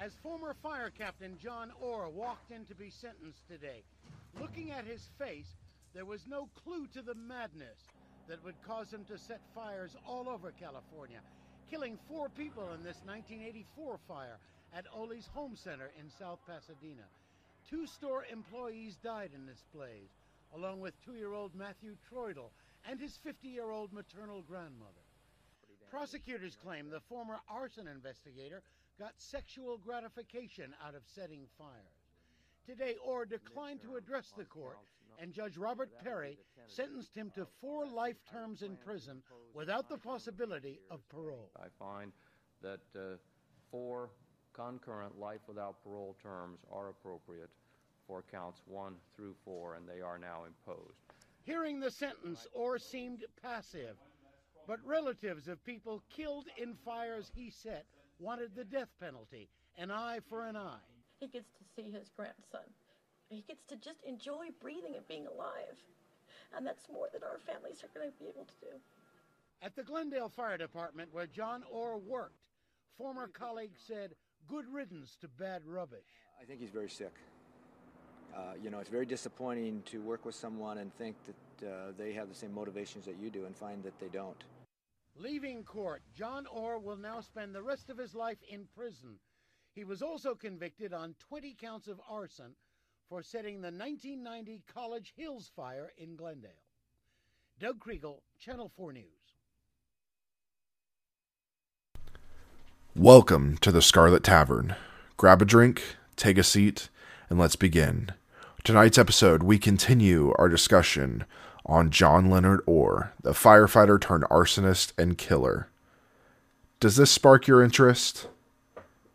As former fire captain John Orr walked in to be sentenced today, looking at his face, there was no clue to the madness that would cause him to set fires all over California, killing four people in this 1984 fire at Ole's Home Center in South Pasadena. Two store employees died in this blaze, along with two year old Matthew Troidl and his 50 year old maternal grandmother. Prosecutors claim the former arson investigator got sexual gratification out of setting fires. Today, Orr declined to address the court, and Judge Robert Perry sentenced him to four life terms in prison without the possibility of parole. I find that uh, four concurrent life without parole terms are appropriate for counts one through four, and they are now imposed. Hearing the sentence, Orr seemed passive, but relatives of people killed in fires he set wanted the death penalty, an eye for an eye. He gets to see his grandson. He gets to just enjoy breathing and being alive. And that's more than our families are going to be able to do. At the Glendale Fire Department, where John Orr worked, former colleagues said, good riddance to bad rubbish. I think he's very sick. Uh, you know, it's very disappointing to work with someone and think that uh, they have the same motivations that you do and find that they don't. Leaving court, John Orr will now spend the rest of his life in prison. He was also convicted on 20 counts of arson for setting the 1990 College Hills fire in Glendale. Doug Kriegel, Channel 4 News. Welcome to the Scarlet Tavern. Grab a drink, take a seat, and let's begin. Tonight's episode, we continue our discussion on John Leonard Orr, the firefighter turned arsonist and killer. Does this spark your interest?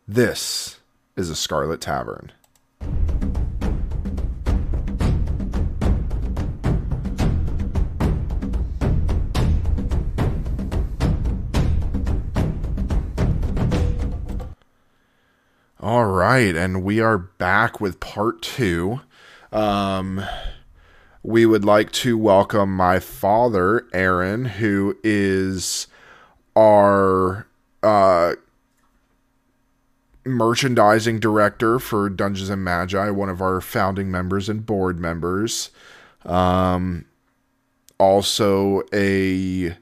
This is a Scarlet Tavern. All right, and we are back with part two. Um, we would like to welcome my father, Aaron, who is our uh, merchandising director for Dungeons and Magi, one of our founding members and board members. Um, also a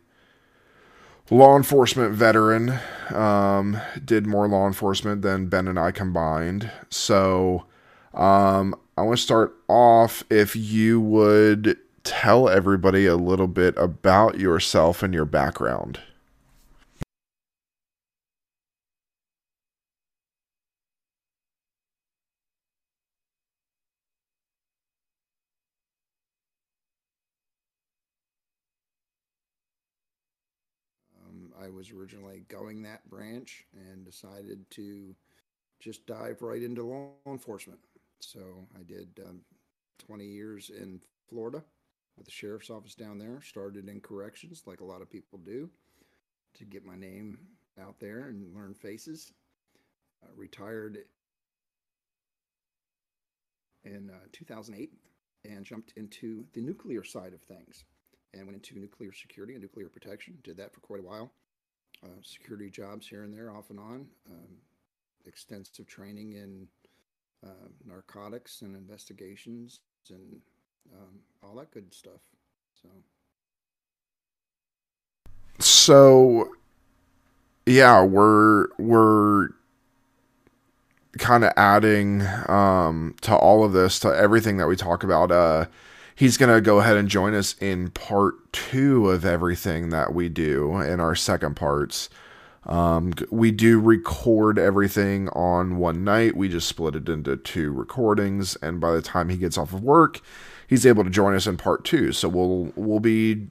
law enforcement veteran. Um, did more law enforcement than Ben and I combined. So um, I want to start off if you would tell everybody a little bit about yourself and your background. Um, I was originally going that branch and decided to just dive right into law enforcement. So I did um, 20 years in Florida with the sheriff's office down there. Started in corrections, like a lot of people do, to get my name out there and learn faces. Uh, retired in uh, 2008 and jumped into the nuclear side of things and went into nuclear security and nuclear protection. Did that for quite a while. Uh, security jobs here and there, off and on. Um, extensive training in uh, narcotics and investigations and um, all that good stuff. So, so yeah, we're we're kind of adding um, to all of this to everything that we talk about. Uh, he's gonna go ahead and join us in part two of everything that we do in our second parts. Um, we do record everything on one night. We just split it into two recordings, and by the time he gets off of work, he's able to join us in part two. So we'll we'll be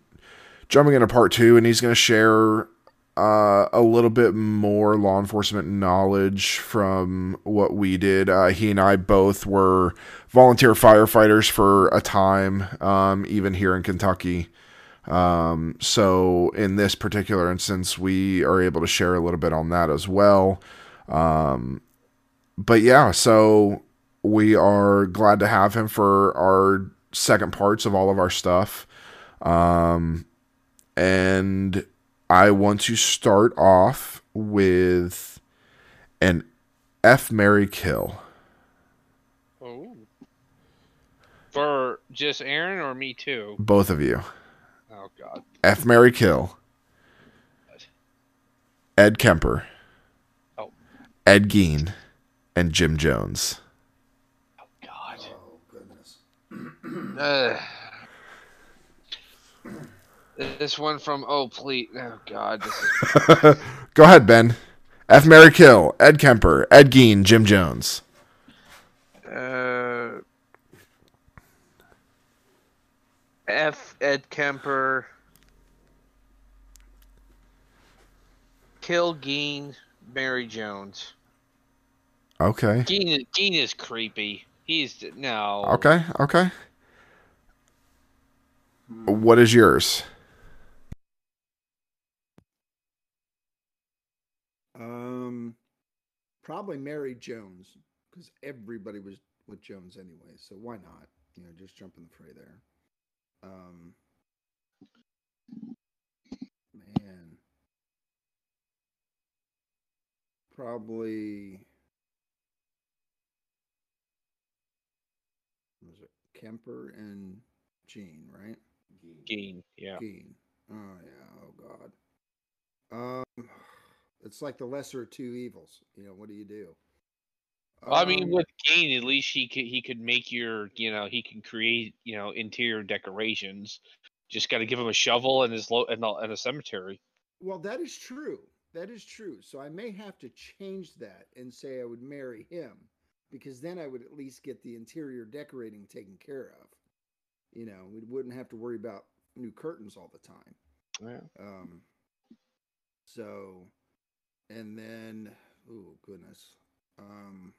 jumping into part two, and he's going to share uh, a little bit more law enforcement knowledge from what we did. Uh, he and I both were volunteer firefighters for a time, um, even here in Kentucky. Um, so in this particular instance, we are able to share a little bit on that as well. Um, but yeah, so we are glad to have him for our second parts of all of our stuff. Um, and I want to start off with an F Mary Kill. Oh. For just Aaron or me too? Both of you. Oh God. F Mary Kill. Ed Kemper. Oh. Ed Gein. And Jim Jones. Oh God. Oh goodness. Uh, this one from oh please oh God. Is, Go ahead, Ben. F Mary Kill. Ed Kemper. Ed Gein. Jim Jones. uh, F. Ed Kemper. Kill Gein. Mary Jones. Okay. Gein, Gein is creepy. He's no. Okay. Okay. What is yours? Um, probably Mary Jones because everybody was with Jones anyway. So why not? You know, just jump in the fray there. Um, man, probably was it Kemper and Gein, right? Gein, yeah. Keen. Oh yeah. Oh God. Um, it's like the lesser of two evils. You know, what do you do? I mean, Um, with Gain, at least he could he could make your you know he can create you know interior decorations. Just got to give him a shovel and his lo- and, a, and a cemetery. well, that is true. That is true. So I may have to change that and say I would marry him because then I would at least get the interior decorating taken care of. You know, we wouldn't have to worry about new curtains all the time. Yeah. Um, so, and then, oh goodness, um,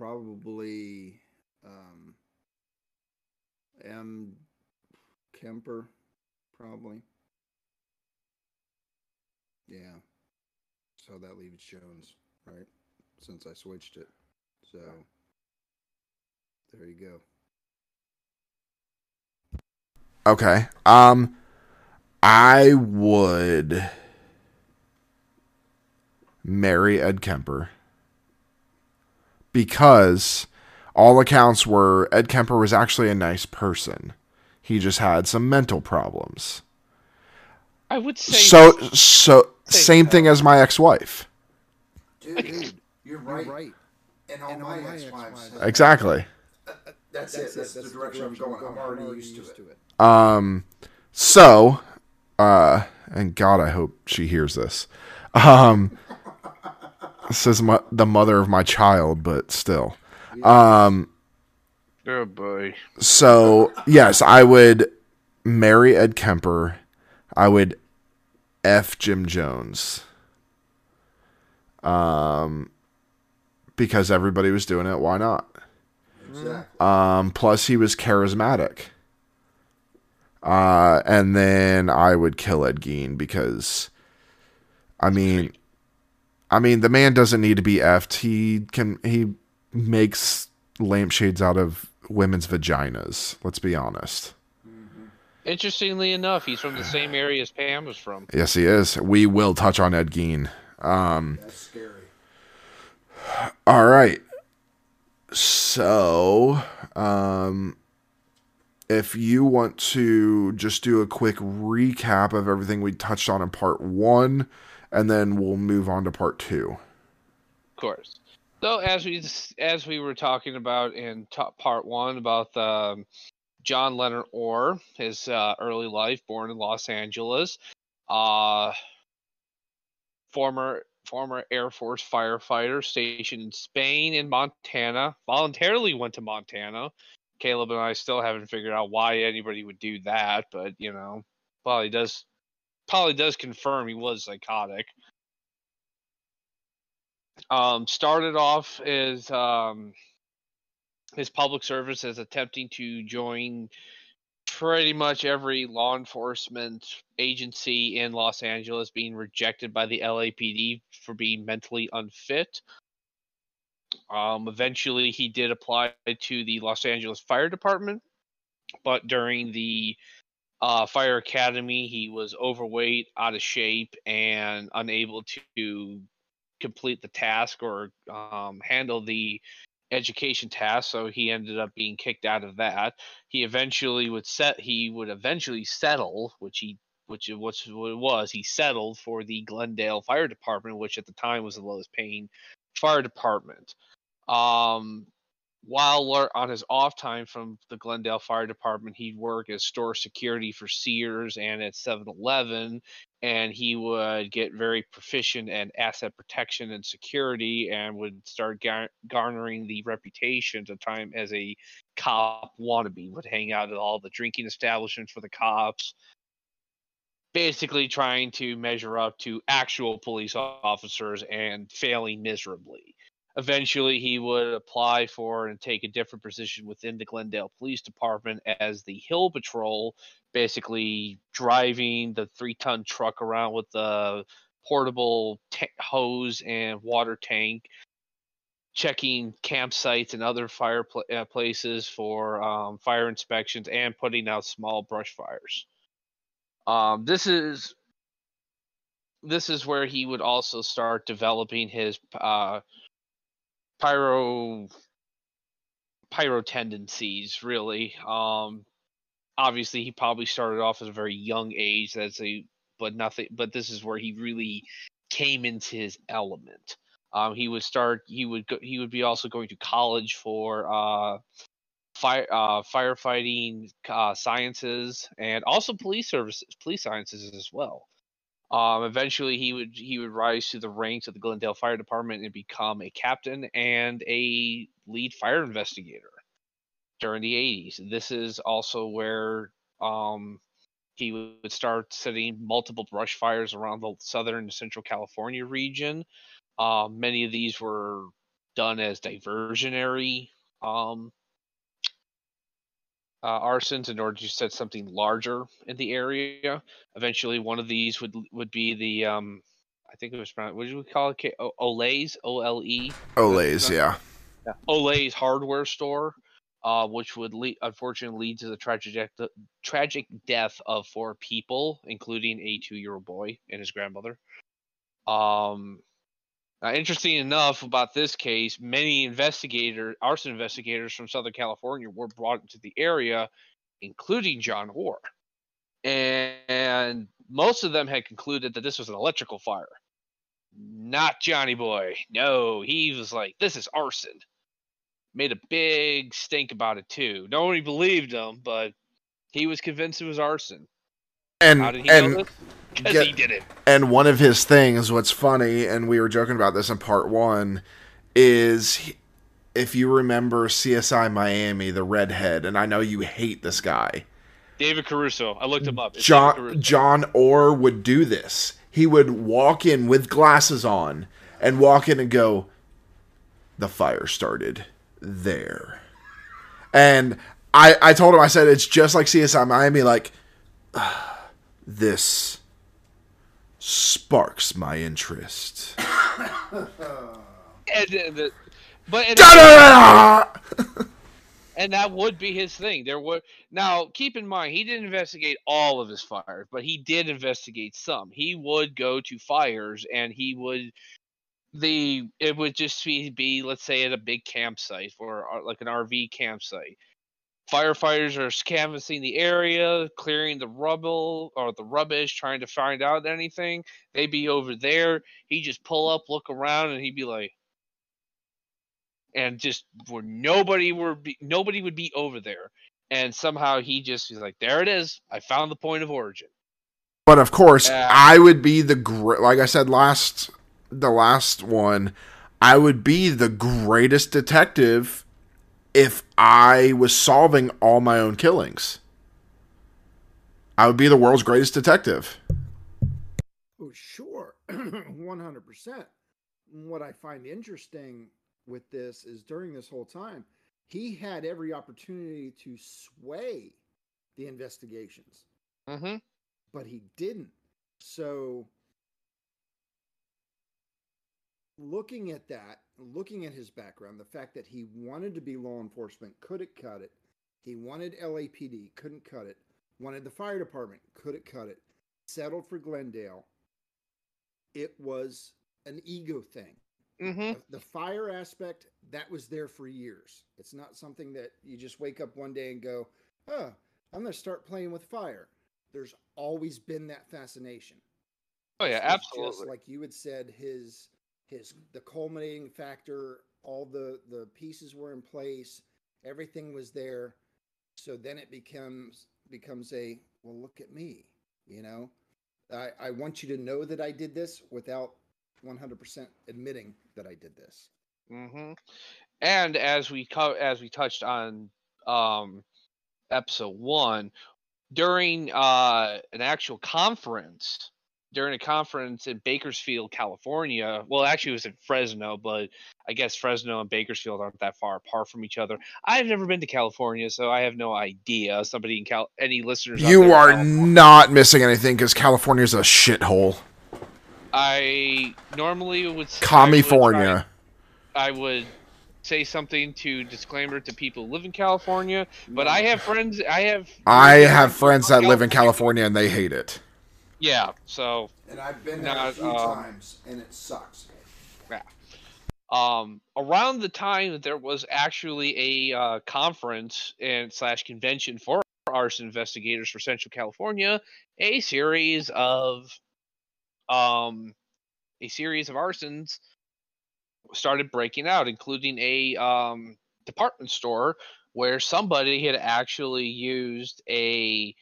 probably um, M. Kemper, probably. Yeah. So that leaves Jones, right? Since I switched it. So there you go. Okay. Um I would marry Ed Kemper because all accounts were Ed Kemper was actually a nice person. He just had some mental problems. I would say So so Say same thing as my ex-wife. Dude, you're right. And all, my, ex-wives. have- Exactly. That's, it. That's, the direction I'm going. I'm already used to it. Um so uh and God I hope she hears this. Um this is my, the mother of my child, but still. Um oh boy, so yes, I would marry Ed Kemper. I would F Jim Jones. Um because everybody was doing it, why not? Exactly. Um, plus, he was charismatic. Uh, and then I would kill Ed Gein because, I mean, I mean, the man doesn't need to be effed. He can he makes lampshades out of women's vaginas. Let's be honest. interestingly enough, he's from the same area as Pam was from. Yes, he is. We will touch on Ed Gein. Um, That's scary. All right. So, um, if you want to just do a quick recap of everything we touched on in part one, and then we'll move on to part two. Of course. So as we as we were talking about in top part one about um, John Leonard Orr, his uh, early life, born in Los Angeles, uh, former former Air Force firefighter stationed in Spain and Montana, voluntarily went to Montana. Caleb and I still haven't figured out why anybody would do that, but you know, probably does probably does confirm he was psychotic. Um, started off as um, his public service as attempting to join pretty much every law enforcement agency in Los Angeles, being rejected by the LAPD for being mentally unfit. Um, eventually, he did apply to the Los Angeles Fire Department, but during the uh, fire academy, he was overweight, out of shape, and unable to complete the task or um, handle the education task, so he ended up being kicked out of that. He eventually would set he would eventually settle, which he which it was what it was. He settled for the Glendale Fire Department, which at the time was the lowest paying fire department. Um, while on his off time from the Glendale Fire Department, he'd work as store security for Sears and at 7 Eleven. And he would get very proficient at asset protection and security and would start gar- garnering the reputation at time as a cop wannabe, would hang out at all the drinking establishments for the cops, basically trying to measure up to actual police officers and failing miserably. Eventually, he would apply for and take a different position within the Glendale Police Department as the Hill Patrol, basically driving the three ton truck around with the portable t- hose and water tank, checking campsites and other fire pl- uh, places for um, fire inspections, and putting out small brush fires. Um, this is this is where he would also start developing his uh, pyro pyro tendencies. Really, um, obviously he probably started off at a very young age. That's a but nothing. But this is where he really came into his element. Um, he would start. He would go. He would be also going to college for uh, fire uh, firefighting uh, sciences and also police services, police sciences as well. Um, eventually, he would he would rise to the ranks of the Glendale Fire Department and become a captain and a lead fire investigator during the 80s. This is also where um, he would start setting multiple brush fires around the southern and central California region. Uh, many of these were done as diversionary um, uh, arsons in order to set something larger in the area. Eventually, one of these would would be the um, I think it was what did we call it? O- Olays, O L E. Olays, yeah. yeah. Olays hardware store, uh, which would lead, unfortunately lead to the tragic de- tragic death of four people, including a two year old boy and his grandmother. Um, now, interesting enough about this case, many investigators, arson investigators from Southern California, were brought into the area, including John Orr, and, and most of them had concluded that this was an electrical fire. Not Johnny Boy. No, he was like, "This is arson." Made a big stink about it too. Nobody believed him, but he was convinced it was arson. And How did he and Because he did it. And one of his things, what's funny, and we were joking about this in part one, is if you remember CSI Miami, the redhead, and I know you hate this guy. David Caruso. I looked him up. It's John John Orr would do this. He would walk in with glasses on and walk in and go, "The fire started there," and I I told him I said it's just like CSI Miami, like "Ah, this sparks my interest. And, and the, but and, and that would be his thing. There would now keep in mind he didn't investigate all of his fires, but he did investigate some. He would go to fires and he would the it would just be, be let's say at a big campsite or like an RV campsite. Firefighters are canvassing the area, clearing the rubble or the rubbish, trying to find out anything. They'd be over there. He'd just pull up, look around, and he'd be like, and just where nobody were be, nobody would be over there and somehow he just he's like there it is i found the point of origin But of course, Yeah. I would be the gr- like I said last the last one. I would be the greatest detective if I was solving all my own killings. I would be the world's greatest detective. Oh, sure. 100%. What I find interesting with this is during this whole time, he had every opportunity to sway the investigations, mm-hmm. but he didn't. So, looking at that, looking at his background, the fact that he wanted to be law enforcement, couldn't cut it. He wanted LAPD, couldn't cut it. Wanted the fire department, couldn't cut it. Settled for Glendale. It was an ego thing. Mm-hmm. The- The fire aspect that was there for years. It's not something that you just wake up one day and go, "Oh, I'm going to start playing with fire." There's always been that fascination. Oh yeah, absolutely. like you had said, his his the culminating factor, all the the pieces were in place, everything was there. So then it becomes becomes a well, look at me, you know. I I want you to know that I did this without 100% admitting that I did this. hmm And as we co- as we touched on um, episode one, during uh, an actual conference, during a conference in Bakersfield, California. Well, actually, it was in Fresno, but I guess Fresno and Bakersfield aren't that far apart from each other. I've never been to California, so I have no idea. Somebody in Cal, any listeners? out there You are not missing anything because California is a shithole. I normally would. s- I would try- California. I would say something to disclaimer to people who live in California, but I have friends. I have. I friends have friends that live in California and they hate it. Yeah, so And I've been there a Not, few um, times, and it sucks. Yeah. um, around the time that there was actually a uh, conference and slash convention for arson investigators for Central California, a series of um, a series of arsons started breaking out, including a um, department store where somebody had actually used a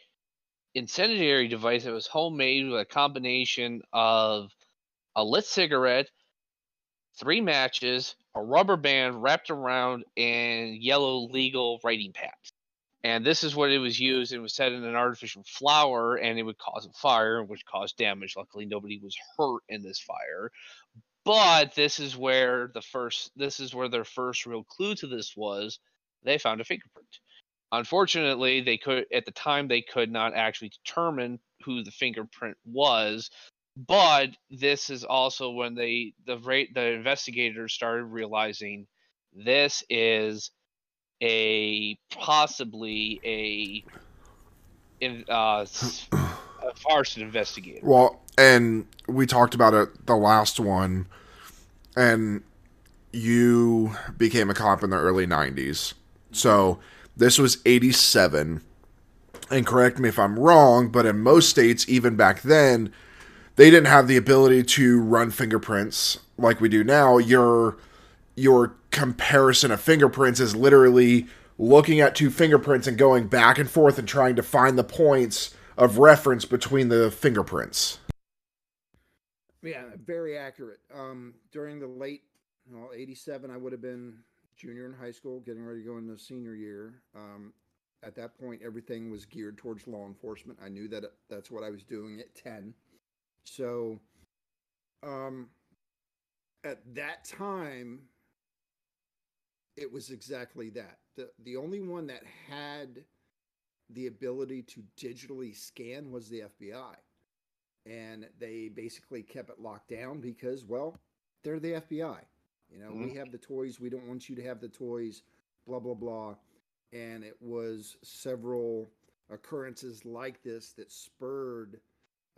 incendiary device that was homemade with a combination of a lit cigarette, three matches, a rubber band wrapped around, and yellow legal writing pads. And this is what it was used. It was set in an artificial flower, and it would cause a fire, which caused damage. Luckily, nobody was hurt in this fire. But this is where the first, this is where their first real clue to this was. They found a fingerprint. Unfortunately, they could at the time they could not actually determine who the fingerprint was but this is also when they the rate the investigators started realizing this is a possibly a in uh a arson investigator Well, and we talked about it the last one, and you became a cop in the early 90s. So this was 87. And correct me if I'm wrong, but in most states, even back then, they didn't have the ability to run fingerprints like we do now. Your your comparison of fingerprints is literally looking at two fingerprints and going back and forth and trying to find the points of reference between the fingerprints. Yeah, very accurate. Um, during the late, well, '87, I would have been junior in high school, getting ready to go into senior year. Um, at that point, everything was geared towards law enforcement. I knew that that's what I was doing at 10. So, um, at that time, it was exactly that. the The only one that had the ability to digitally scan was the FBI and they basically kept it locked down because well they're the fbi you know we have the toys we don't want you to have the toys blah blah blah. And it was several occurrences like this that spurred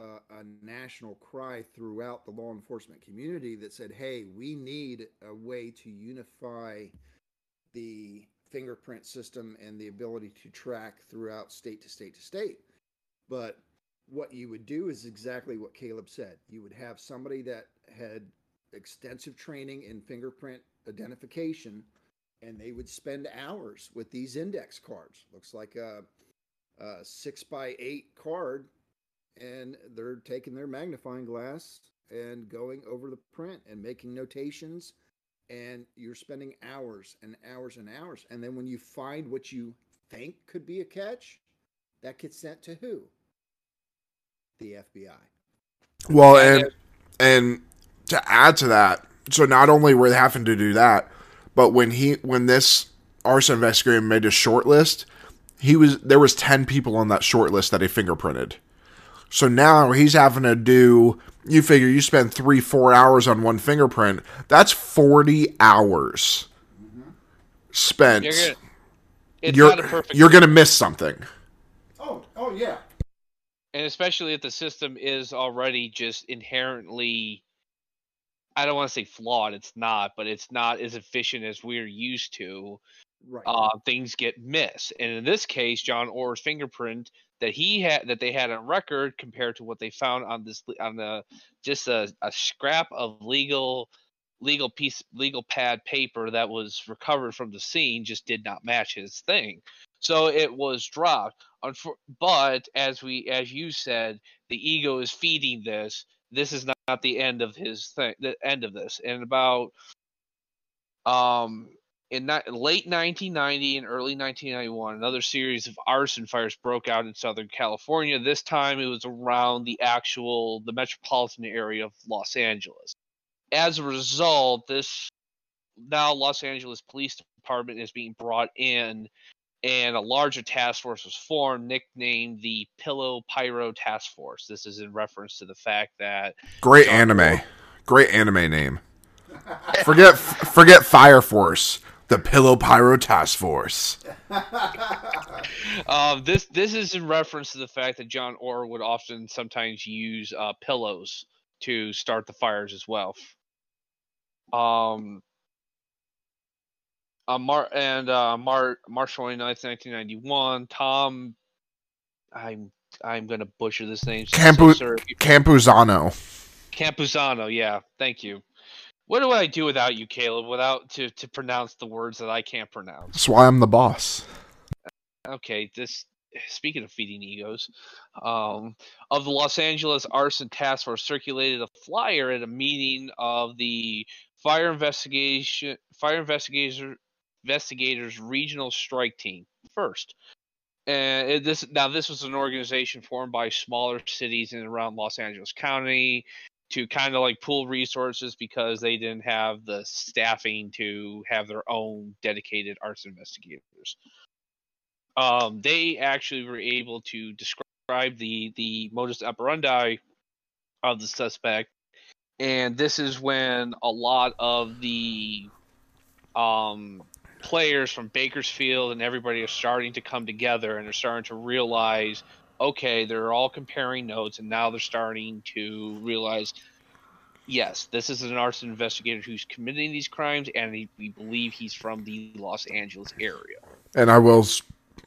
uh, a national cry throughout the law enforcement community that said hey we need a way to unify the fingerprint system and the ability to track throughout state to state to state. But what you would do is exactly what Caleb said. You would have somebody that had extensive training in fingerprint identification, and they would spend hours with these index cards. Looks like a, a six by eight card, and they're taking their magnifying glass and going over the print and making notations. And you're spending hours and hours and hours. And then when you find what you think could be a catch, that gets sent to who? the FBI. Well, and and to add to that, so not only were they having to do that, but when he when this arson investigator made a short list, he was there was ten people on that short list that he fingerprinted. So now he's having to do. You figure you spend three four hours on one fingerprint. That's forty hours spent. You're gonna, it's you're not a perfect you're gonna miss something. Oh, oh yeah. and especially if the system is already just inherently I don't want to say flawed. It's not, but it's not as efficient as we're used to. Right. Uh, things get missed, and in this case, John Orr's fingerprint that he had that they had on record compared to what they found on this on the just a, a scrap of legal legal piece legal pad paper that was recovered from the scene just did not match his thing so it was dropped but as we as you said the ego is feeding this this is not the end of his thing the end of this and about um in that, late 1990 and early 1991, another series of arson fires broke out in Southern California. This time, it was around the actual the metropolitan area of Los Angeles. As a result, this now Los Angeles Police Department is being brought in, and a larger task force was formed, nicknamed the Pillow Pyro Task Force. This is in reference to the fact that great John anime, Moore, great anime name. forget forget Fire Force the Pillow Pyro Task Force. um, this this is in reference to the fact that John Orr would often sometimes use uh, pillows to start the fires as well. Um, uh, Mar- and uh, Mar- March 29th, 1991, Tom, I'm I'm gonna butcher this name. Campu- Campuzano. Campuzano, yeah, thank you. What do I do without you, Caleb? Without to to pronounce the words that I can't pronounce. That's why I'm the boss. Okay, this speaking of feeding egos, um, of the Los Angeles Arson Task Force circulated a flyer at a meeting of the fire investigation fire investigator investigators regional strike team first. And this now this was an organization formed by smaller cities in around Los Angeles County to kind of like pool resources because they didn't have the staffing to have their own dedicated arson investigators. Um, they actually were able to describe the the modus operandi of the suspect, and this is when a lot of the um, players from Bakersfield and everybody are starting to come together and they're starting to realize okay, they're all comparing notes, and now they're starting to realize, yes, this is an arson investigator who's committing these crimes, and he, we believe he's from the Los Angeles area. And I will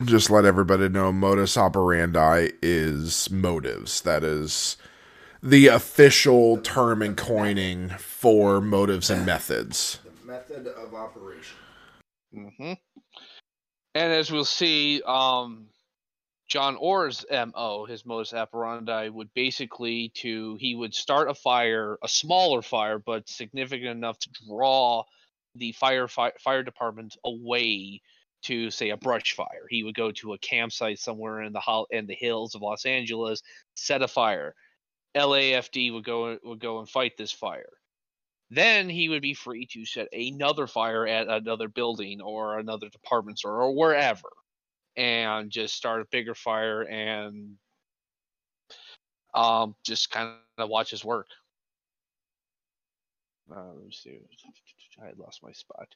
just let everybody know modus operandi is motives. That is the official term and coining for motives and methods. The method of operation. Mm-hmm. And as we'll see, um, John Orr's MO, his modus operandi, would basically to he would start a fire, a smaller fire, but significant enough to draw the fire fire, fire department away to say a brush fire. He would go to a campsite somewhere in the in the hills of Los Angeles, set a fire. LAFD would go would go and fight this fire. Then he would be free to set another fire at another building or another department store or wherever and just start a bigger fire and um, just kind of watch his work. Uh, let me see. I lost my spot.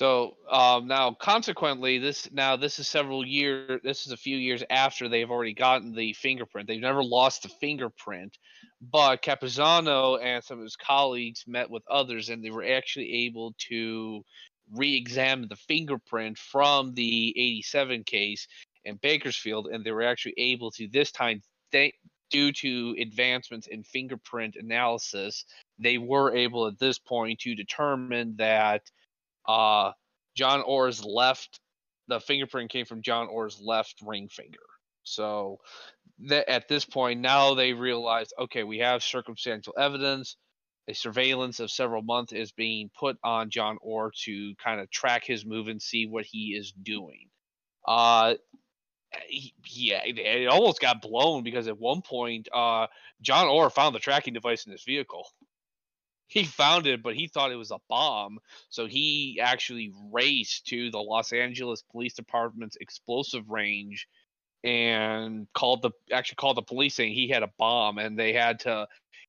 So um, now, consequently, this now this is several years. This is a few years after they've already gotten the fingerprint. They've never lost the fingerprint, but Capizano and some of his colleagues met with others, and they were actually able to re-examine the fingerprint from the '87 case in Bakersfield, and they were actually able to this time, th- due to advancements in fingerprint analysis, they were able at this point to determine that uh, John Orr's left, the fingerprint came from John Orr's left ring finger. So that at this point, now they realize, okay, we have circumstantial evidence. A surveillance of several months is being put on John Orr to kind of track his move and see what he is doing. Uh, yeah, it almost got blown because at one point, uh, John Orr found the tracking device in his vehicle he found it, but he thought it was a bomb. So he actually raced to the Los Angeles Police Department's explosive range and called the actually called the police saying he had a bomb and they had to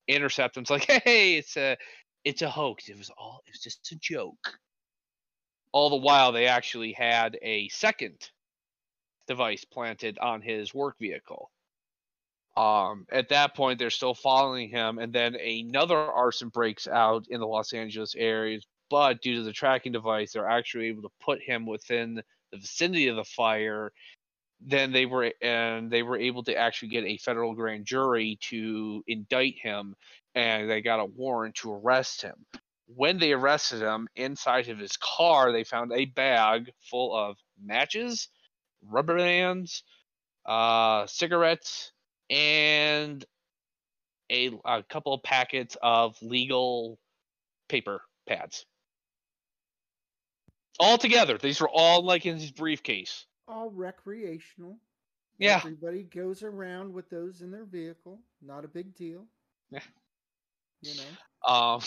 intercept him. It's like, hey, it's a it's a hoax. It was all it was just a joke. All the while they actually had a second device planted on his work vehicle. Um, at that point, they're still following him, and then another arson breaks out in the Los Angeles area. But due to the tracking device, they're actually able to put him within the vicinity of the fire. Then they were and they were able to actually get a federal grand jury to indict him, and they got a warrant to arrest him. When they arrested him, inside of his car, they found a bag full of matches, rubber bands, uh, cigarettes, and a, a couple of packets of legal paper pads. All together, these were all like in his briefcase. All recreational. Yeah. Everybody goes around with those in their vehicle. Not a big deal. Yeah. You know. Um,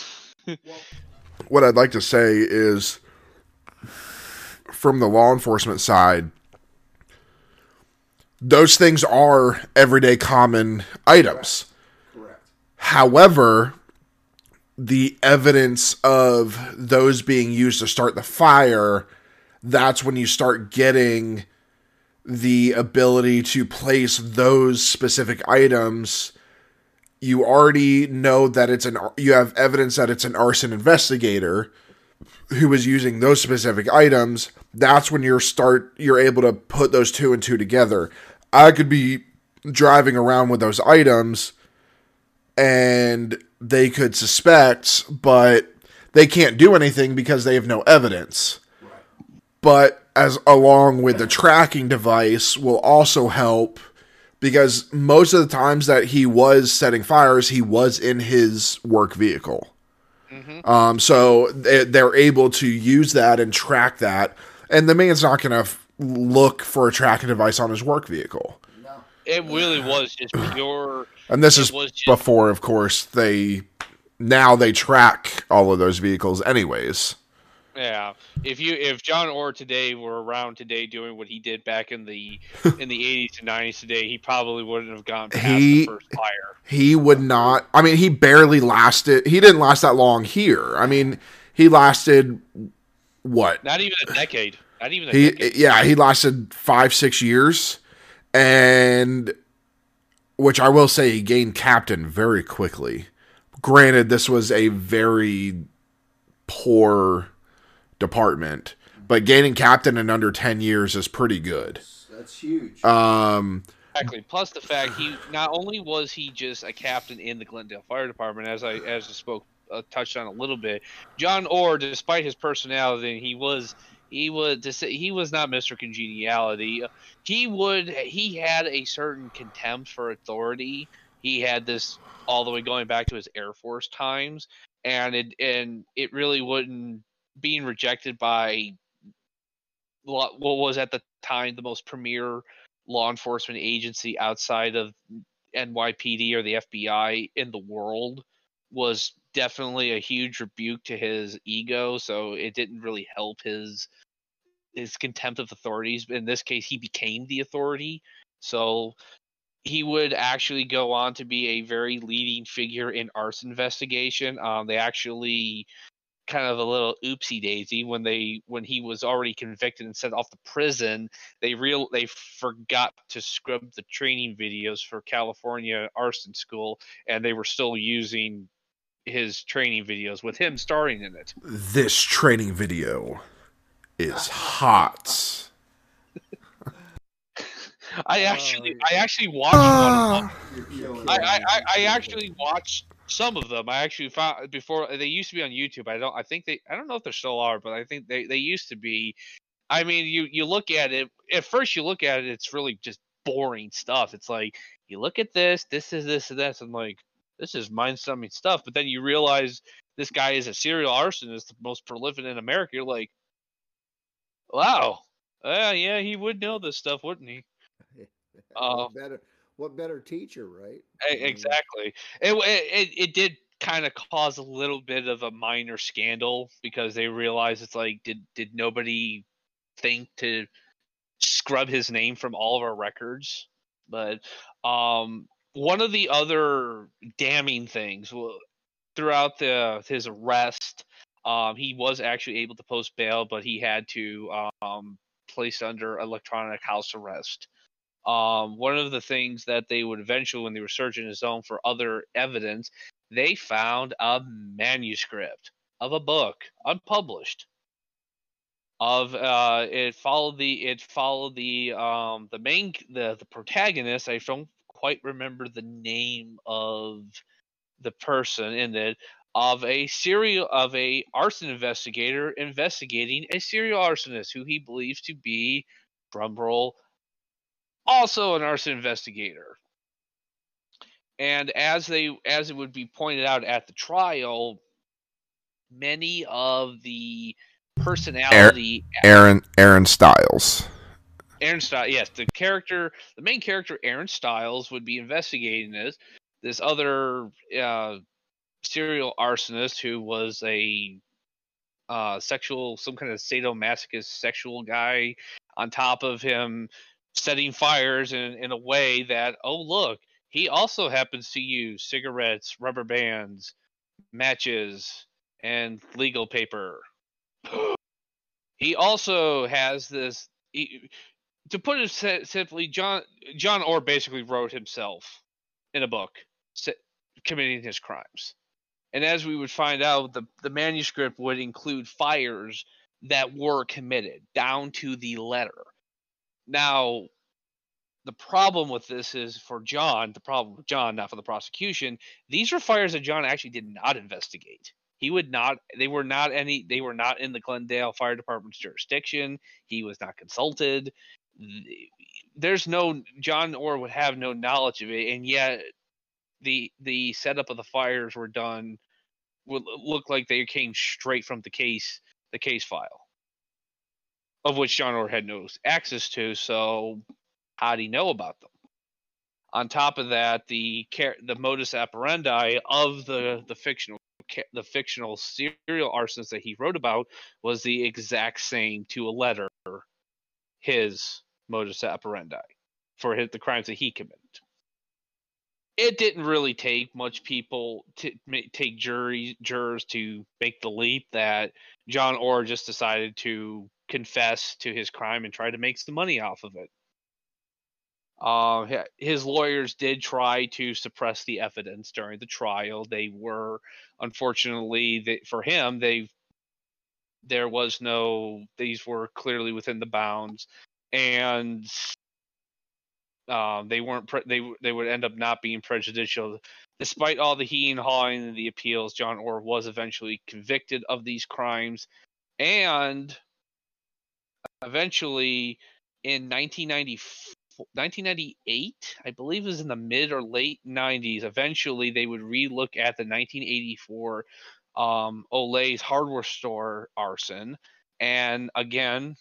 what I'd like to say is from the law enforcement side, those things are everyday common items. Correct. However, the evidence of those being used to start the fire, that's when you start getting the ability to place those specific items. You already know that it's an you have evidence that it's an arson investigator who was using those specific items. That's when you're start you're able to put those two and two together. I could be driving around with those items and they could suspect, but they can't do anything because they have no evidence. But as along with the tracking device will also help because most of the times that he was setting fires, he was in his work vehicle. Um, so they, they're able to use that and track that, and the man's not going to f- look for a tracking device on his work vehicle. it really was just pure. And this is just- before, of course, they now they track all of those vehicles, anyways. Yeah, if you if John Orr today were around today doing what he did back in the in the eighties and nineties today, he probably wouldn't have gone past He- the first fire. He would not. I mean, he barely lasted. He didn't last that long here. I mean, he lasted what? Not even a decade. Not even a He decade. yeah, he lasted five six years, and which I will say he gained captain very quickly. Granted, this was a very poor department, but gaining captain in under ten years is pretty good. That's huge. Um, Exactly. Plus the fact he not only was he just a captain in the Glendale Fire Department, as I as I spoke uh, touched on a little bit. John Orr, despite his personality, he was he was he was not Mr. Congeniality. He would he had a certain contempt for authority. He had this all the way going back to his Air Force times, and it and it really wouldn't being rejected by what was at the time the most premier law enforcement agency outside of NYPD or the FBI in the world was definitely a huge rebuke to his ego. So it didn't really help his his contempt of authorities. In this case, he became the authority. So he would actually go on to be a very leading figure in arson investigation. Um, they actually kind of a little oopsie daisy when they when he was already convicted and sent off to prison they real they forgot to scrub the training videos for california arson school and they were still using his training videos with him starring in it this training video is hot. i actually i actually watched one of them ah. I. I, I, I actually watched some of them. I actually found before they used to be on YouTube. I don't. I think they. I don't know if they still are, but I think they, they used to be. I mean, you you look at it at first. You look at it. It's really just boring stuff. It's like you look at this. This is this and this, and like this is mind-numbing stuff. But then you realize this guy is a serial arsonist, the most prolific in America. You're like, wow. Uh, yeah, he would know this stuff, wouldn't he? What better? What better teacher, right? Exactly. It it it did kind of cause a little bit of a minor scandal because they realized it's like did did nobody think to scrub his name from all of our records? But um one of the other damning things wa- throughout the his arrest um he was actually able to post bail but he had to um under electronic house arrest. Um, one of the things that they would eventually, when they were searching his home for other evidence, they found a manuscript of a book, unpublished. Of uh, it followed the it followed the um the main the the protagonist. I don't quite remember the name of the person in it of a serial of a arson investigator investigating a serial arsonist who he believes to be drumroll also an arson investigator and as they as it would be pointed out at the trial many of the personality Aaron Aaron Stiles. Aaron Stiles, yes, the character, the main character, Aaron Stiles, would be investigating this. This other uh, serial arsonist who was a uh, sexual, some kind of sadomasochist sexual guy, on top of him setting fires in, in a way that, oh, look, he also happens to use cigarettes, rubber bands, matches, and legal paper. he also has this. He, to put it simply, John John Orr basically wrote himself in a book committing his crimes. And as we would find out, the, the manuscript would include fires that were committed down to the letter. Now, the problem with this is for John, the problem with John, not for the prosecution, these are fires that John actually did not investigate. He would not they were not any they were not in the Glendale Fire Department's jurisdiction. He was not consulted. There's no John Orr would have no knowledge of it, and yet the the setup of the fires were done would look like they came straight from the case the case file of which John Orr had no access to. So how do he know about them? On top of that, the the modus operandi of the the fictional the fictional serial arsonist that he wrote about was the exact same to a letter his modus operandi for his, the crimes that he committed it didn't really take much people to take jury jurors to make the leap that John Orr just decided to confess to his crime and try to make some money off of it. Uh, his lawyers did try to suppress the evidence during the trial. They were, unfortunately, they, for him, they there was no; these were clearly within the bounds, and um, they weren't pre- they they would end up not being prejudicial. Despite all the he and hawing and the appeals, John Orr was eventually convicted of these crimes, and eventually in 1990, 1998, I believe it was in the mid or late 90s. Eventually, they would relook at the 1984 um, Ole's hardware store arson, and again,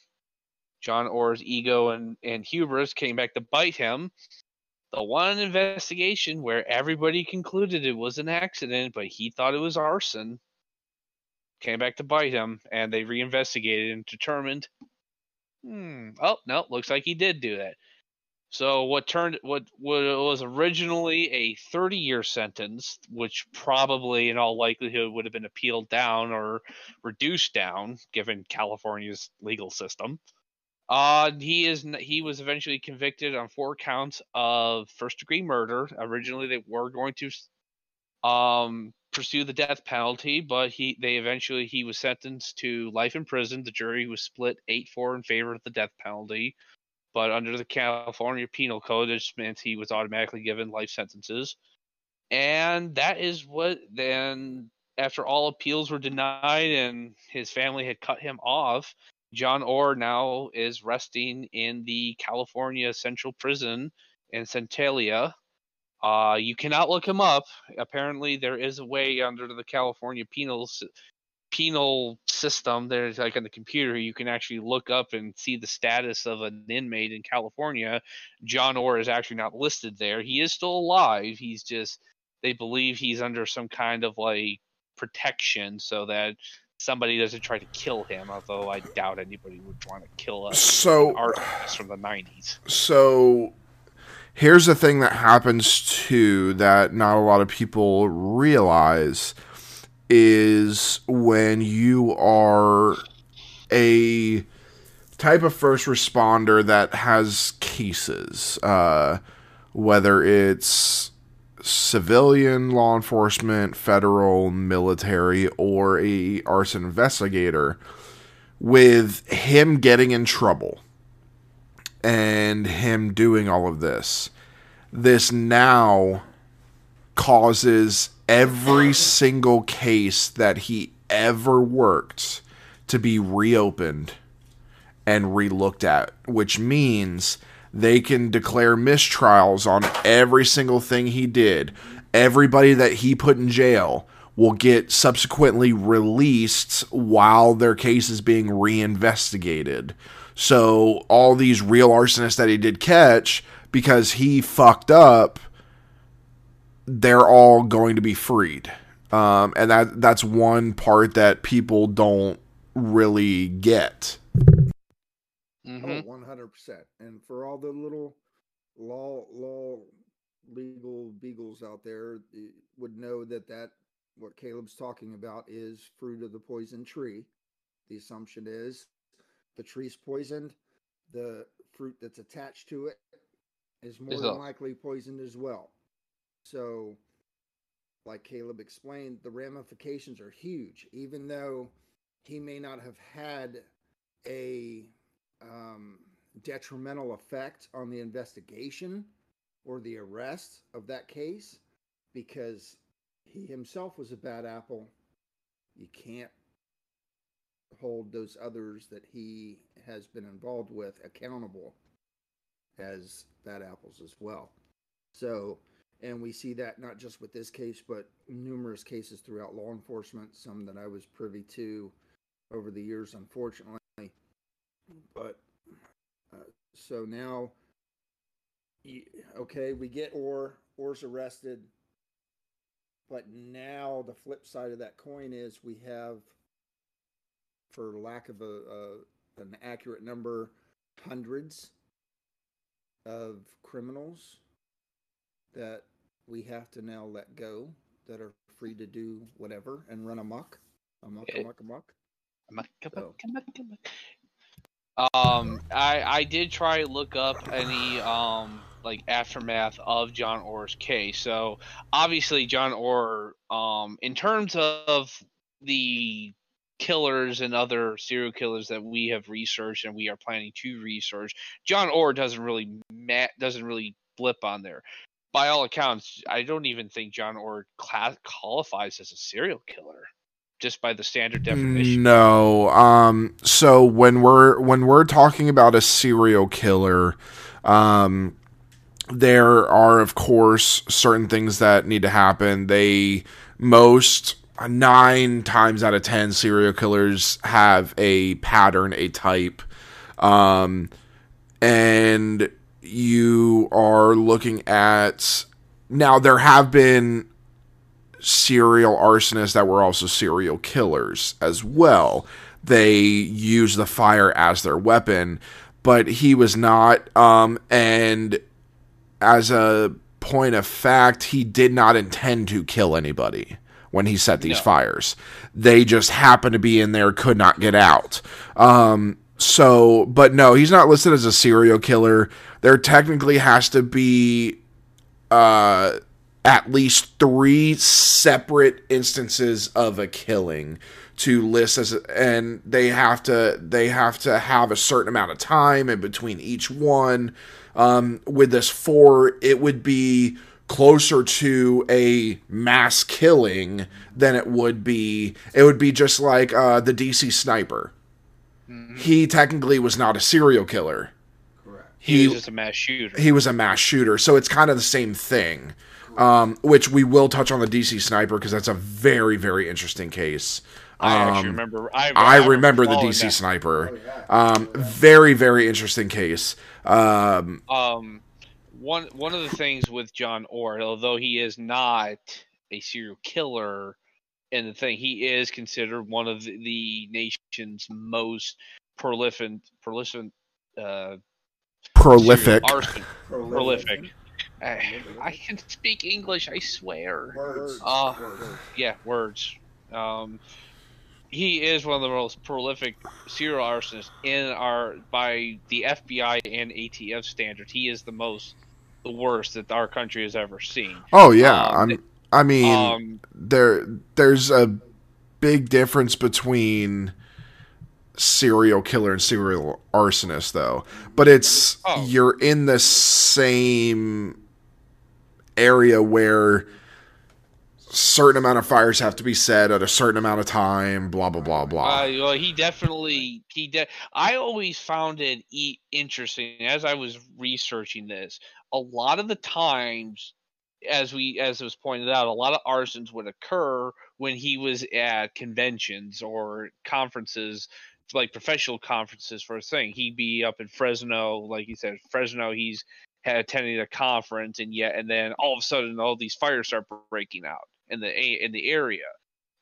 John Orr's ego and, and hubris came back to bite him. The one investigation where everybody concluded it was an accident, but he thought it was arson, came back to bite him, and they reinvestigated and determined, hmm, oh no, looks like he did do that. So what turned what what was originally a 30 year sentence, which probably in all likelihood would have been appealed down or reduced down given California's legal system, uh, he is he was eventually convicted on four counts of first degree murder. Originally, they were going to um pursue the death penalty, but he they eventually he was sentenced to life in prison. The jury was split eight four in favor of the death penalty, but under the California Penal Code, it meant he was automatically given life sentences. And that is what then after all appeals were denied and his family had cut him off, John Orr now is resting in the California Central Prison in Centralia. Uh, you cannot look him up. Apparently, there is a way under the California penal penal system. There's like on the computer, you can actually look up and see the status of an inmate in California. John Orr is actually not listed there. He is still alive. He's just they believe he's under some kind of like protection so that somebody doesn't try to kill him, although I doubt anybody would want to kill a so, artist from the 90s. So here's the thing that happens too that not a lot of people realize is when you are a type of first responder that has cases, uh, whether it's civilian law enforcement, federal, military, or a arson investigator, with him getting in trouble and him doing all of this, this now causes every single case that he ever worked to be reopened and relooked at, which means they can declare mistrials on every single thing he did. Everybody that he put in jail will get subsequently released while their case is being reinvestigated. So all these real arsonists that he did catch because he fucked up, they're all going to be freed. Um, and that that's one part that people don't really get. Oh, one hundred percent. And for all the little law law legal beagles out there, eh, would know that that what Caleb's talking about is fruit of the poison tree. The assumption is the tree's poisoned, the fruit that's attached to it is more than likely poisoned as well. So, like Caleb explained, the ramifications are huge. Even though he may not have had a um, detrimental effect on the investigation or the arrest of that case, because he himself was a bad apple, you can't hold those others that he has been involved with accountable as bad apples as well. So, and we see that not just with this case, but numerous cases throughout law enforcement, some that I was privy to over the years, unfortunately. So now, okay, we get Orr, Orr's arrested, but now the flip side of that coin is we have, for lack of a, a an accurate number, hundreds of criminals that we have to now let go that are free to do whatever and run amok, amok, Eh, amok, amok. amok, So- Um, I I did try look up any um like aftermath of John Orr's case. So obviously John Orr, um, in terms of the killers and other serial killers that we have researched and we are planning to research, John Orr doesn't really ma- doesn't really blip on there. By all accounts, I don't even think John Orr class- qualifies as a serial killer, just by the standard definition. No. Um so when we're when we're talking about a serial killer, um there are of course certain things that need to happen. They most 9 times out of 10 serial killers have a pattern, a type. Um and you are looking at now there have been serial arsonists that were also serial killers as well. They use the fire as their weapon, but he was not. Um, and as a point of fact, he did not intend to kill anybody when he set these No. fires. They just happened to be in there, could not get out. Um, so, but no, he's not listed as a serial killer. There technically has to be uh, at least three separate instances of a killing to list as and they have to they have to have a certain amount of time in between each one um, with this four it would be closer to a mass killing than it would be it would be just like uh, the dc sniper he technically was not a serial killer Correct. He was just a mass shooter. he was a mass shooter, so it's kind of the same thing. Um, which we will touch on the DC sniper because that's a very very interesting case. I actually Um, remember. I, I remember the DC that. sniper. Um, very very interesting case. Um, Um, one one of the things with John Orr, although he is not a serial killer, and the thing he is considered one of the, the nation's most prolific prolific uh, prolific. serial arson prolific. I, I can speak English, I swear. Words. Uh, Words. yeah, words. Um, he is one of the most prolific serial arsonists in our by the FBI and ATF standards. He is the most the worst that our country has ever seen. Oh yeah, Um, I'm. I mean, um, there there's a big difference between serial killer and serial arsonist, though. But it's Oh. you're in the same area where certain amount of fires have to be set at a certain amount of time. Blah blah blah blah. Uh, well, he definitely he de- I always found it e- interesting as I was researching this. A lot of the times, as we as it was pointed out, a lot of arsons would occur when he was at conventions or conferences, like professional conferences for a thing. He'd be up in Fresno, like you said, Fresno. He's attending a conference, and yet and then all of a sudden, all these fires start breaking out in the in the area.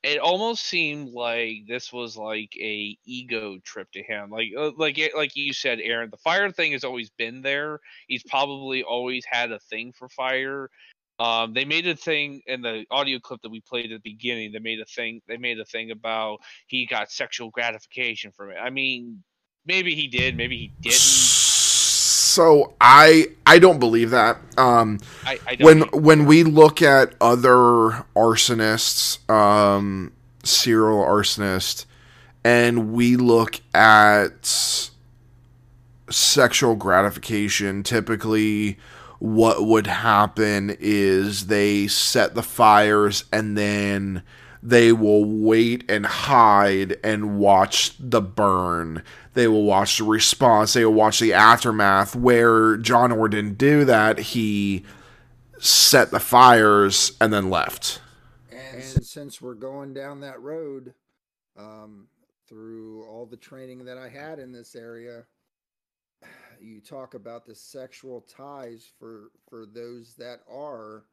It almost seemed like this was like a ego trip to him. Like uh, like like you said aaron the fire thing has always been there. He's probably always had a thing for fire. Um they made a thing in the audio clip that we played at the beginning they made a thing they made a thing about he got sexual gratification from it. I mean maybe he did maybe he didn't So I I don't believe that. Um, i, I when when we look at other arsonists, um, serial arsonists, and we look at sexual gratification, typically what would happen is they set the fires and then they will wait and hide and watch the burn. They will watch the response. They will watch the aftermath. Where John Orr didn't do that, he set the fires and then left. And since we're going down that road, um, through all the training that I had in this area, you talk about the sexual ties for for those that are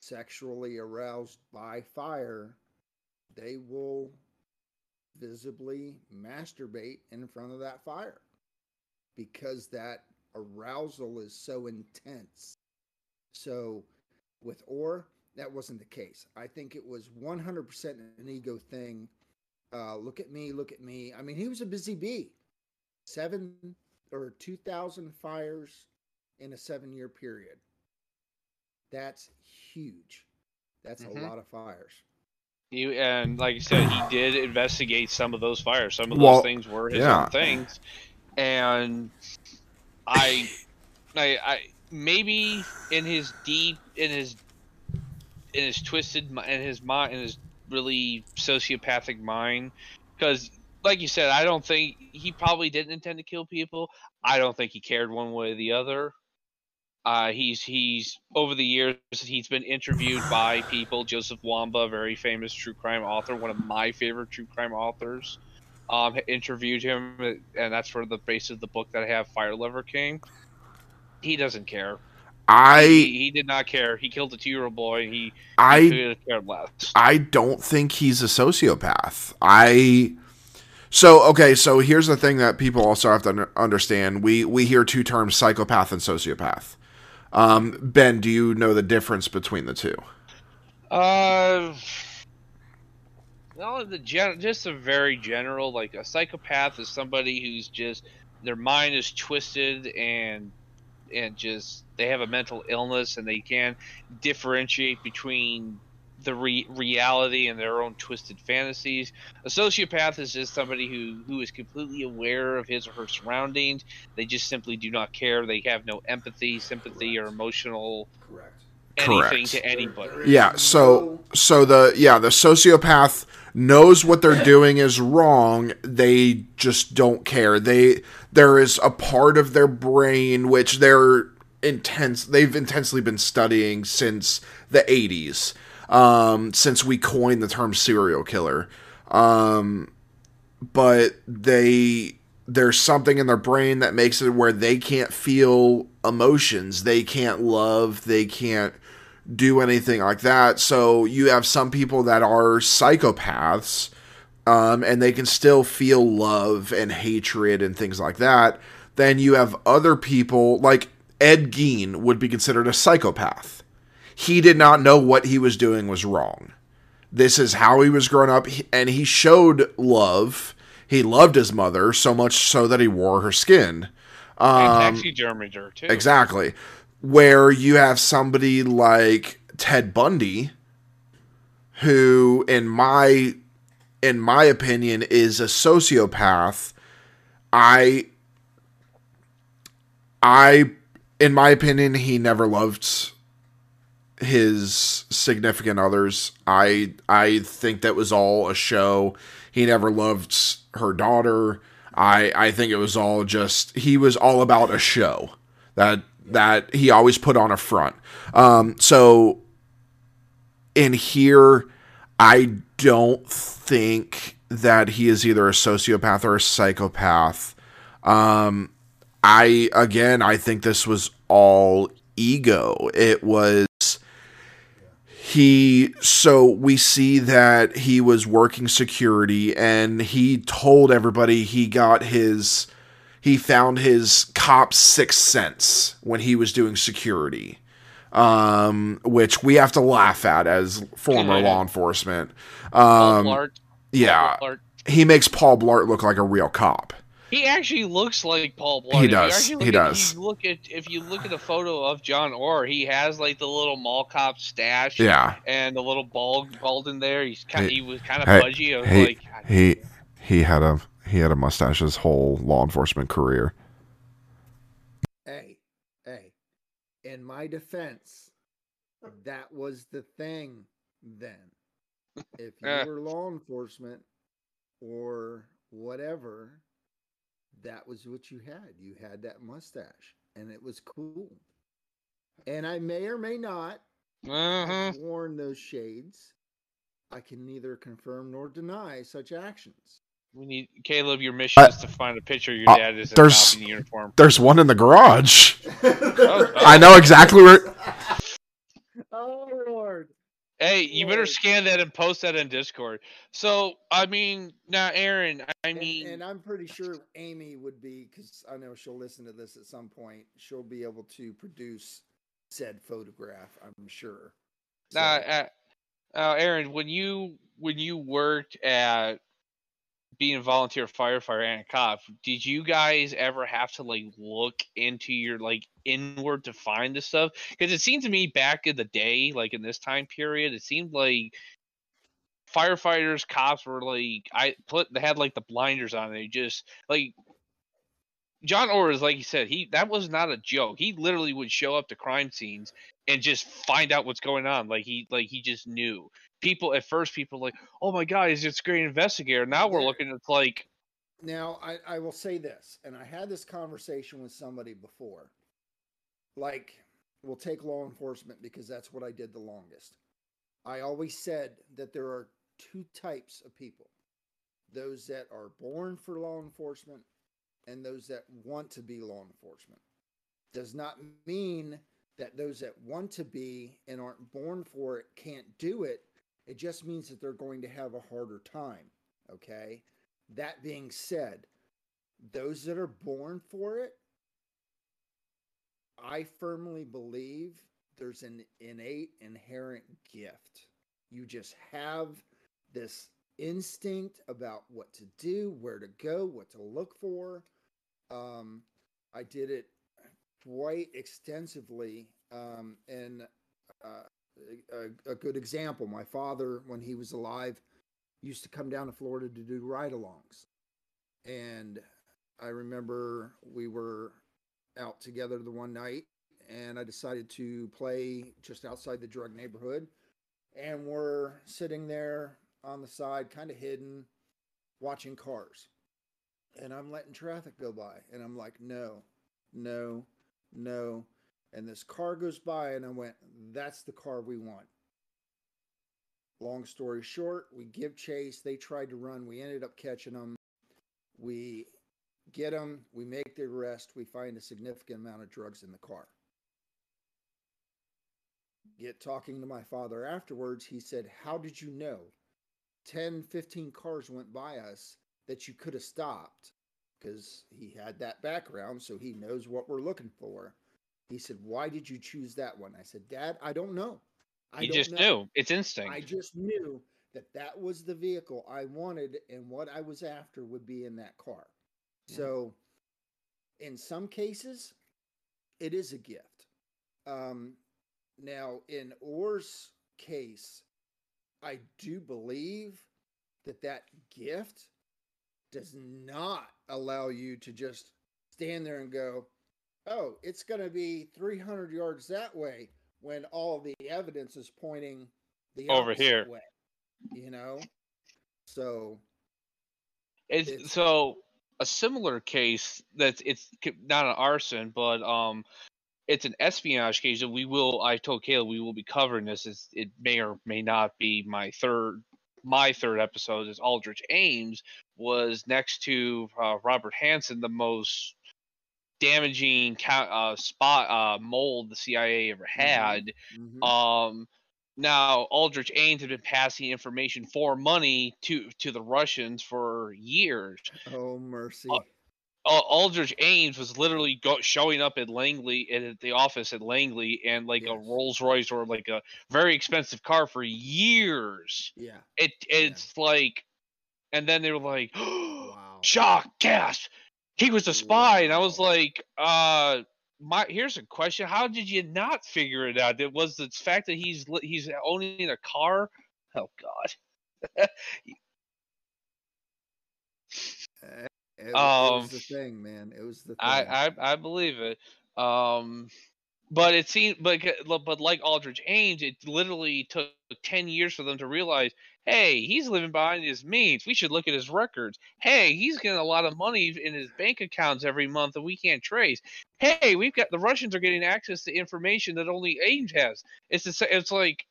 sexually aroused by fire. They will visibly masturbate in front of that fire because that arousal is so intense. So with Orr, that wasn't the case. I think it was 100% an ego thing. Uh, look at me, look at me. I mean, he was a busy bee. Seven or 2,000 fires in a seven year period. That's huge. That's Mhm. a lot of fires. You and like I said, he did investigate some of those fires. Some of those Well, things were his yeah. own things, and I, I, I maybe in his deep, in his, in his twisted, in his mind, in his really sociopathic mind, because like you said, I don't think he probably didn't intend to kill people. I don't think he cared one way or the other. Uh, he's he's over the years he's been interviewed by people. Joseph Wambaugh, very famous true crime author, one of my favorite true crime authors, um, interviewed him, and that's where the base of the book that I have, Fire Lover, came. He doesn't care. I he, he did not care. He killed a two-year-old boy. He, he I have cared less. I don't think he's a sociopath. I so okay. So here's the thing that people also have to understand. We we hear two terms: psychopath and sociopath. Um, ben, do you know the difference between the two? Uh, no, the gen- just a very general like a psychopath is somebody who's just their mind is twisted and and just they have a mental illness and they can't differentiate between the re- reality and their own twisted fantasies. A sociopath is just somebody who who is completely aware of his or her surroundings. They just simply do not care. They have no empathy, sympathy, or emotional Correct. anything Correct. to anybody. Yeah. So so the yeah the sociopath knows what they're doing is wrong. They just don't care. They there is a part of their brain which they're intense. They've intensely been studying since the 80s. Um, since we coined the term serial killer. Um, but they there's something in their brain that makes it where they can't feel emotions. They can't love. They can't do anything like that. So you have some people that are psychopaths um, and they can still feel love and hatred and things like that. Then you have other people like ed gein would be considered a psychopath he did not know what he was doing was wrong. This is how he was growing up and he showed love. He loved his mother so much so that he wore her skin. And um, taxidermied her too. exactly. Where you have somebody like ted bundy who in my in my opinion is a sociopath. I i in my opinion he never loved his significant others. I i think that was all a show. He never loved her daughter. I i think it was all just he was all about a show that that he always put on a front. Um so in here i don't think that he is either a sociopath or a psychopath. Um i again i think this was all ego. It was he so we see that he was working security and he told everybody he got his he found his cop sixth sense when he was doing security um which we have to laugh at as former law enforcement. Paul um Blart- yeah. He makes paul blart look like a real cop He actually looks like Paul Blart. He does. He at- does. If you look at if you look at a photo of John Orr, he has like the little mall cop stash. Yeah. And the little bald bald in there. He's kind. Hey, he was kind of hey, pudgy. I was he, like, God, he he had a he had a mustache his whole law enforcement career Hey, hey. In my defense, that was the thing then. If you Eh. were law enforcement or whatever, that was what you had. You had that mustache, and it was cool. And I may or may not uh-huh. have worn those shades. I can neither confirm nor deny such actions. We need Caleb. Your mission Uh, is to find a picture of your uh, dad is in there's- a uniform. there's one in the garage Oh, i know exactly where Oh Lord! Hey, you better scan that and post that in Discord. So, I mean, now, Aaron, I And, mean, and I'm pretty sure Amy would be, because I know she'll listen to this at some point. She'll be able to produce said photograph. I'm sure. So, now, uh, uh, Aaron, when you when you worked at being a volunteer firefighter and a cop, did you guys ever have to like look into your like inward to find this stuff? Because it seemed to me back in the day, like in this time period, it seemed like firefighters, cops were like I put they had like the blinders on. They just like John Orr is like you said, he that was not a joke. He literally would show up to crime scenes and just find out what's going on. Like he like he just knew. People at first people like, oh my god, he's a great investigator. Now we're looking at like Now, I, I will say this, and I had this conversation with somebody before. Like, we'll take law enforcement because that's what I did the longest. I always said that there are two types of people those that are born for law enforcement and those that want to be law enforcement. Does not mean that those that want to be and aren't born for it can't do it. It just means that they're going to have a harder time. Okay. That being said, those that are born for it, I firmly believe there's an innate, inherent gift. You just have this instinct about what to do, where to go, what to look for. Um, I did it quite extensively. Um, and uh, a, a good example my father, when he was alive, used to come down to Florida to do ride alongs. And I remember we were out together the one night and I decided to play just outside the drug neighborhood. And we're sitting there on the side, kind of hidden, watching cars. And I'm letting traffic go by. And I'm like, no, no, no. And this car goes by, and I went, that's the car we want. Long story short, we give chase. They tried to run. We ended up catching them. We get them. We make the arrest. We find a significant amount of drugs in the car. Get talking to my father afterwards. He said, How did you know 10, 15 cars went by us that you could have stopped? Because he had that background, so he knows what we're looking for. He said, Why did you choose that one? I said, Dad, I don't know. I he don't just know. knew. It's instinct. I just knew that that was the vehicle I wanted and what I was after would be in that car. So, in some cases, it is a gift. Um, now, in Orr's case, I do believe that that gift does not allow you to just stand there and go, oh, it's going to be 300 yards that way when all the evidence is pointing the Over here. way, you know? So, It's, It's- so a similar case that's it's not an arson, but um, it's an espionage case that we will. I told Caleb we will be covering this. It's, it may or may not be my third my third episode. Is Aldrich Ames was next to uh, Robert Hanssen the most damaging uh, spot uh, mold the CIA ever had. mhm. Um, now Aldrich Ames had been passing information for money to to the Russians for years. oh, mercy. uh, Al- Aldrich Ames was literally go- showing up at Langley at the office at Langley and like a Rolls Royce or like a very expensive car for years. yeah. It it's like, and then they were like, Wow. shock, gasp, he was a spy, and I was like, uh. My here's a question: How did you not figure it out? It was the fact that he's he's owning a car. Oh God! It, it was the Um, thing, man. It was the thing. I, I I believe it. Um, but it seemed but but like Aldrich Ames, it literally took ten years for them to realize, hey, he's living behind his means. We should look at his records. Hey, he's getting a lot of money in his bank accounts every month that we can't trace. Hey, we've got the Russians are getting access to information that only Ames has. It's the, it's like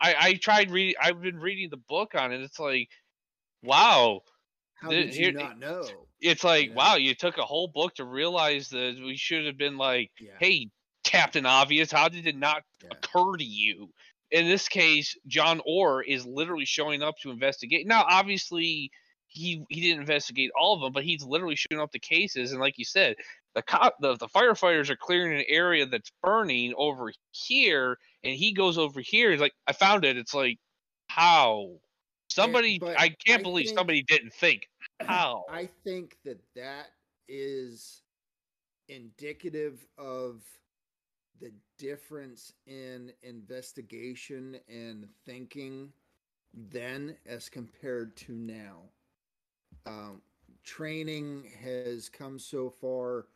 I I tried reading. I've been reading the book on it. It's like, wow How did you not know? it's like wow you took a whole book to realize that we should have been like Yeah. hey captain obvious how did it not Yeah. occur to you? In this case john orr is literally showing up to investigate. Now obviously he he didn't investigate all of them but he's literally showing up to cases. And like you said the cop the, the firefighters are clearing an area that's burning over here and he goes over here. He's like i found it. It's like how? Somebody i can't I believe think- somebody didn't think. How? I think that that is indicative of the difference in investigation and thinking then as compared to now. Um, training has come so far,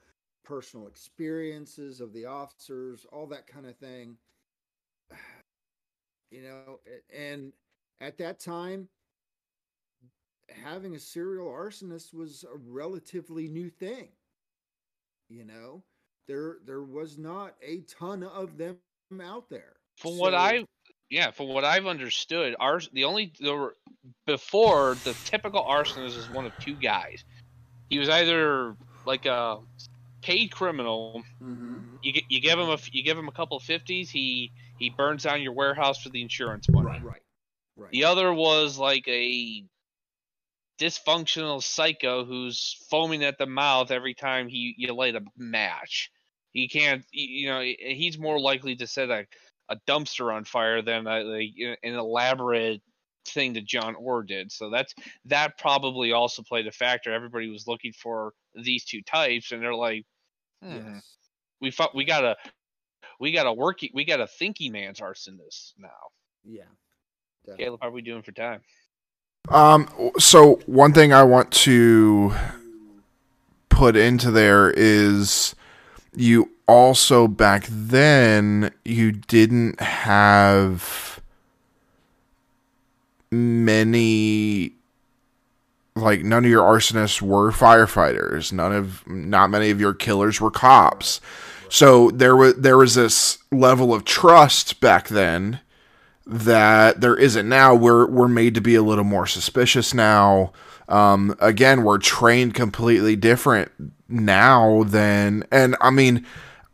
personal experiences of the officers, all that kind of thing. You know, and at that time, having a serial arsonist was a relatively new thing. You know, there there was not a ton of them out there. From what So- I, yeah, from what I've understood, ars the only there were before the typical arsonist is one of two guys. He was either like a paid criminal. Mhm. You get you give him a you give him a couple of fifties. He he burns down your warehouse for the insurance money. right, right, right. The other was like a dysfunctional psycho who's foaming at the mouth every time he you light a match. He can't, you know, he's more likely to set a, a dumpster on fire than a, like, an elaborate thing that John Orr did. So that's that probably also played a factor. Everybody was looking for these two types, and they're like, hmm, Yes. we fought, we got a we got a working we got a thinking man's arsonist now. Yeah. Caleb, how are we doing for time? Um, so one thing I want to put into there is you also back then you didn't have many like none of your arsonists were firefighters. None of not many of your killers were cops. So there was there was this level of trust back then that there isn't now. We're we're made to be a little more suspicious now. Um, again, we're trained completely different now than, and I mean,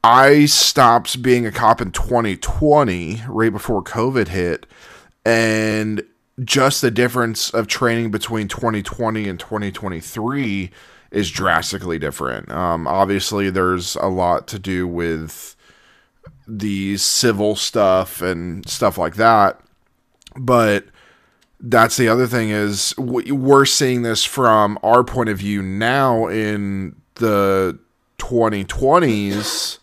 I stopped being a cop in 2020, right before COVID hit, and just the difference of training between 2020 and 2023 is drastically different. Um, obviously, there's a lot to do with the civil stuff and stuff like that. But that's the other thing is we're seeing this from our point of view now in the 2020s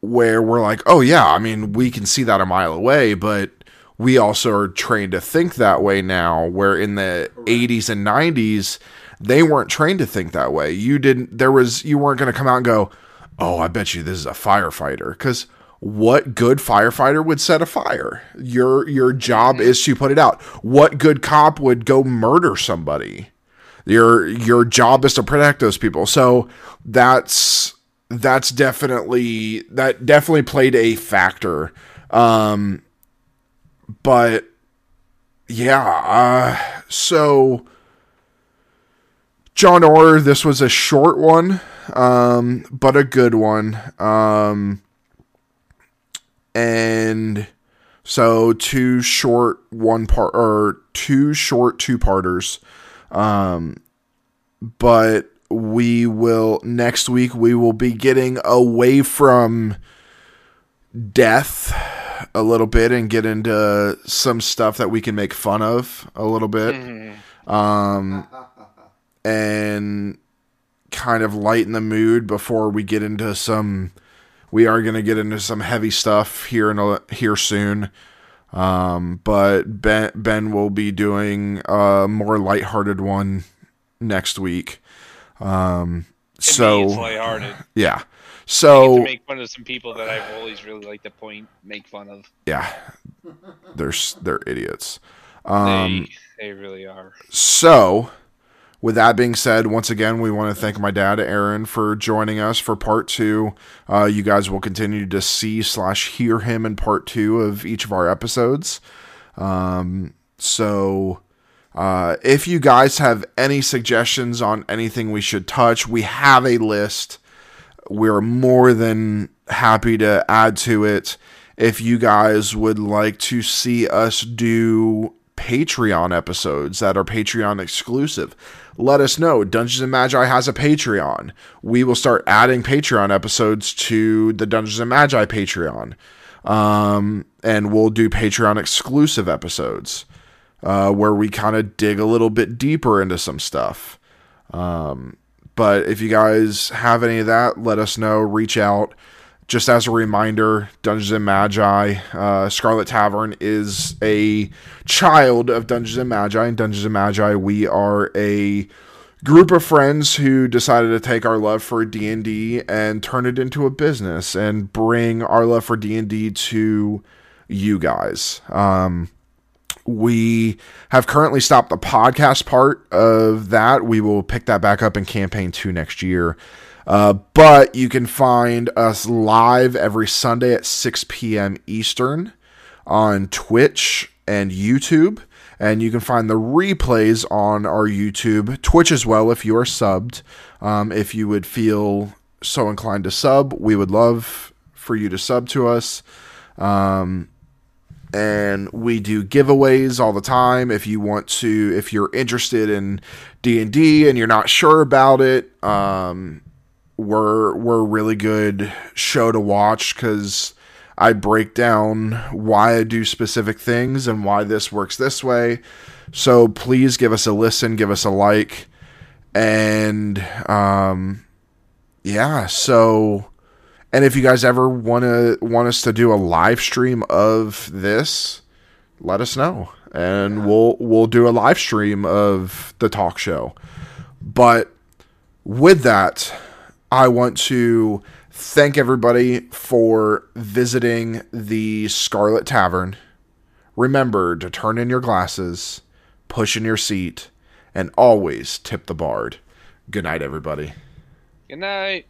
where we're like oh yeah i mean we can see that a mile away but we also are trained to think that way now where in the 80s and 90s they weren't trained to think that way you didn't there was you weren't going to come out and go oh i bet you this is a firefighter because what good firefighter would set a fire? Your your job is to put it out. What good cop would go murder somebody? Your your job is to protect those people. So that's that's definitely that definitely played a factor. Um but yeah uh so john orr this was a short one um but a good one. Um and so two short one part or two short two parters um but we will next week we will be getting away from death a little bit and get into some stuff that we can make fun of a little bit. Um and kind of lighten the mood before we get into some we are going to get into some heavy stuff here in a, here soon um but ben ben will be doing a more lighthearted one next week um so lighthearted. yeah so to make fun of some people that I've always really liked to point make fun of. yeah they're they're idiots um they they really are. So, with that being said, once again, we want to thank my dad, Aaron, for joining us for part two. Uh, you guys will continue to see slash hear him in part two of each of our episodes. Um, so, uh, if you guys have any suggestions on anything we should touch, we have a list. We're more than happy to add to it. If you guys would like to see us do Patreon episodes that are Patreon exclusive, let us know. Dungeons and Magi has a Patreon. We will start adding Patreon episodes to the Dungeons and Magi Patreon. Um, and we'll do Patreon exclusive episodes uh, where we kind of dig a little bit deeper into some stuff. Um, but if you guys have any of that, let us know. Reach out. Just as a reminder, Dungeons and Magi, uh, Scarlet Tavern is a child of Dungeons and Magi. And Dungeons and Magi, we are a group of friends who decided to take our love for D&D and turn it into a business and bring our love for D&D to you guys. Um, we have currently stopped the podcast part of that. We will pick that back up in campaign two next year. Uh, but you can find us live every Sunday at 6 p.m. Eastern on Twitch and YouTube. And you can find the replays on our YouTube, Twitch as well, if you are subbed. Um, if you would feel so inclined to sub, we would love for you to sub to us. Um, and we do giveaways all the time if you want to if you're interested in d&d and you're not sure about it um, we're we're a really good show to watch because i break down why i do specific things and why this works this way so please give us a listen give us a like and um, yeah so and if you guys ever want to want us to do a live stream of this, let us know, and we'll we'll do a live stream of the talk show. But with that, I want to thank everybody for visiting the Scarlet Tavern. Remember to turn in your glasses, push in your seat, and always tip the bard. Good night, everybody. Good night.